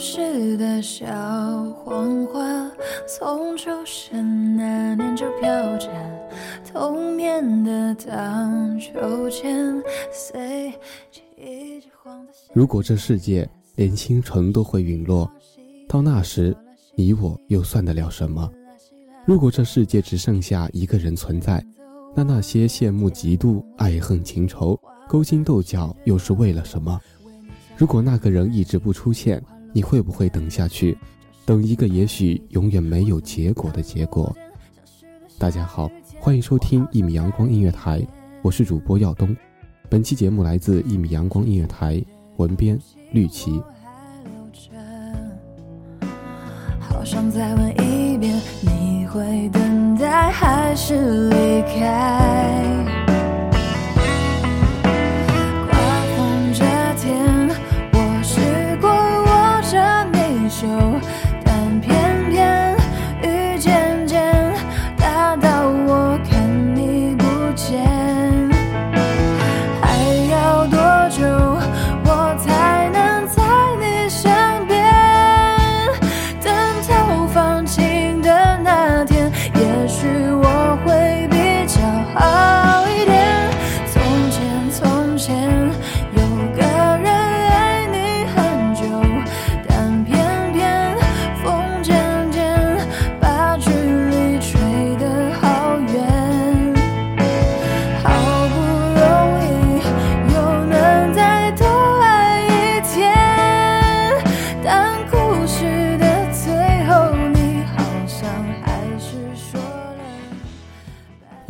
事的小黄花，从出生那年就飘着童年的荡秋千，随记忆之晃的如果这世界连星辰都会陨落，到那时，你我又算得了什么？如果这世界只剩下一个人存在，那那些羡慕、嫉妒、爱恨情仇、勾心斗角又是为了什么？如果那个人一直不出现，你会不会等下去，等一个也许永远没有结果的结果？大家好，欢迎收听一米阳光音乐台，我是主播耀东。本期节目来自一米阳光音乐台，文编绿旗。好想再问一遍，你会等待还是离开？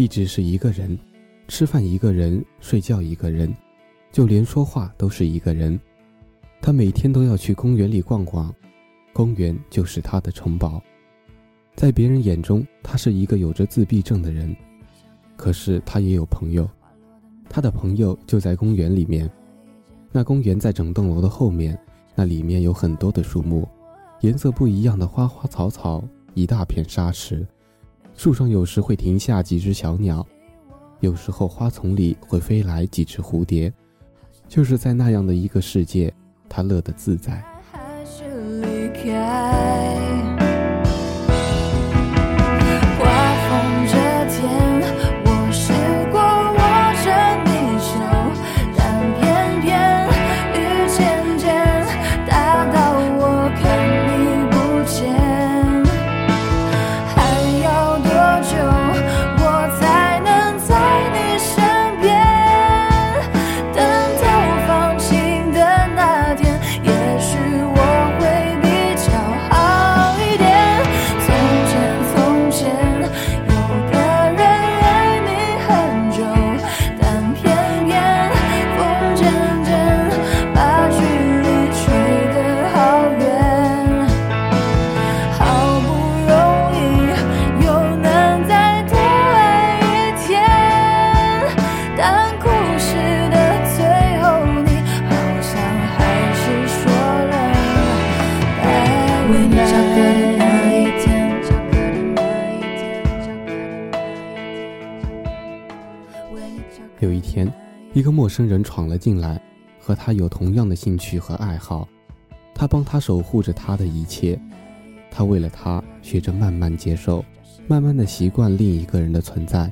一直是一个人，吃饭一个人，睡觉一个人，就连说话都是一个人。他每天都要去公园里逛逛，公园就是他的城堡。在别人眼中，他是一个有着自闭症的人，可是他也有朋友，他的朋友就在公园里面。那公园在整栋楼的后面，那里面有很多的树木，颜色不一样的花花草草，一大片沙石。树上有时会停下几只小鸟，有时候花丛里会飞来几只蝴蝶。就是在那样的一个世界，他乐得自在。一天，一个陌生人闯了进来，和他有同样的兴趣和爱好，他帮他守护着他的一切，他为了他学着慢慢接受，慢慢的习惯另一个人的存在，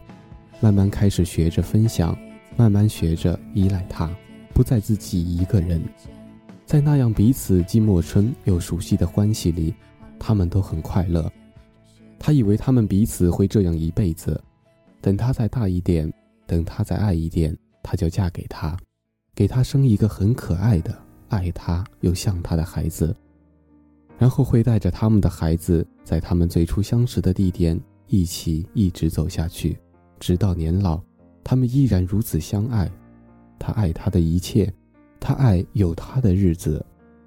慢慢开始学着分享，慢慢学着依赖他，不再自己一个人，在那样彼此既陌生又熟悉的关系里，他们都很快乐。他以为他们彼此会这样一辈子，等他再大一点，等他再爱一点，他就嫁给他，给他生一个很可爱的、爱他又像他的孩子，然后会带着他们的孩子，在他们最初相识的地点一起一直走下去，直到年老，他们依然如此相爱。他爱他的一切，他爱有他的日子，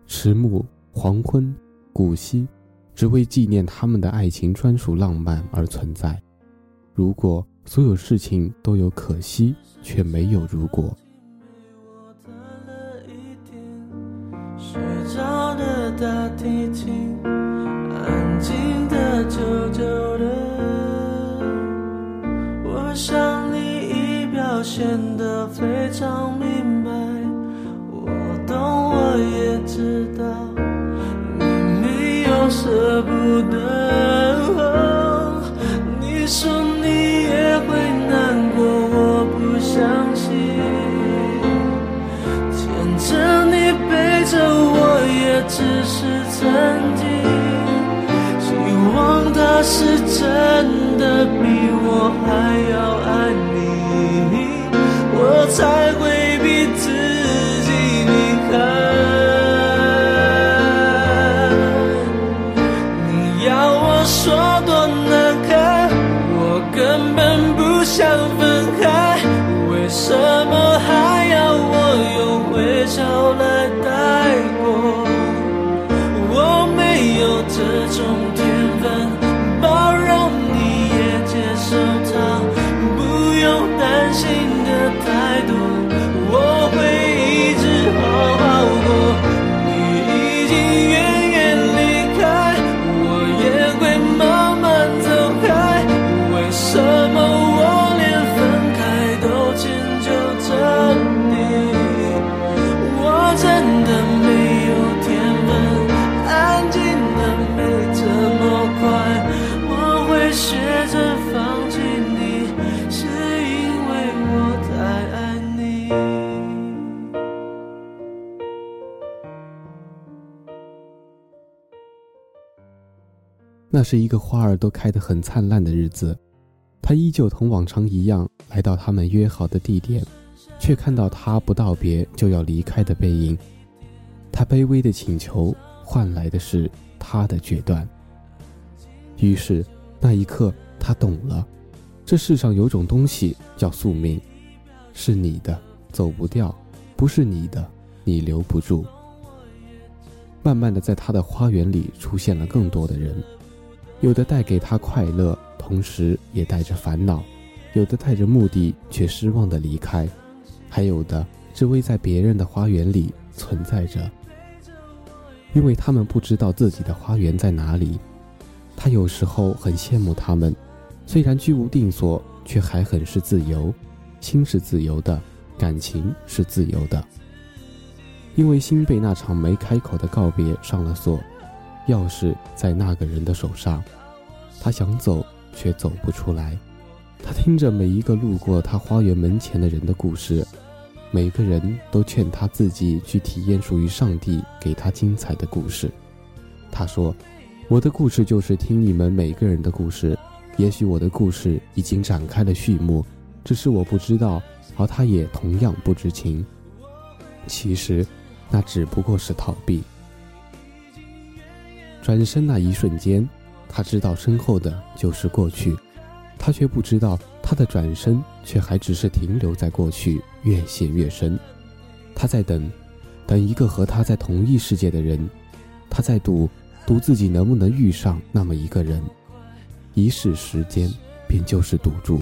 迟暮、黄昏、古稀。只为纪念他们的爱情专属浪漫而存在。如果所有事情都有可惜，却没有如果。睡着的大提琴，安静的久久的。我想你已表现得非常明白，我懂，我也知道。你没有舍不只是曾经。希望他是真的比我还要爱你，我才会那是一个花儿都开得很灿烂的日子，他依旧同往常一样来到他们约好的地点，却看到他不道别就要离开的背影。他卑微的请求换来的是他的决断。于是那一刻，他懂了，这世上有种东西叫宿命，是你的走不掉，不是你的你留不住。慢慢的，在他的花园里出现了更多的人。有的带给他快乐，同时也带着烦恼；有的带着目的却失望的离开，还有的只为在别人的花园里存在着，因为他们不知道自己的花园在哪里。他有时候很羡慕他们，虽然居无定所，却还很是自由，心是自由的，感情是自由的。因为心被那场没开口的告别上了锁。钥匙在那个人的手上，他想走却走不出来。他听着每一个路过他花园门前的人的故事，每个人都劝他自己去体验属于上帝给他精彩的故事。他说：“我的故事就是听你们每个人的故事。也许我的故事已经展开了序幕，只是我不知道，而他也同样不知情。其实，那只不过是逃避。”转身那一瞬间，他知道身后的就是过去，他却不知道他的转身却还只是停留在过去，越陷越深。他在等，等一个和他在同一世界的人，他在赌，赌自己能不能遇上那么一个人。一世时间，便就是赌注。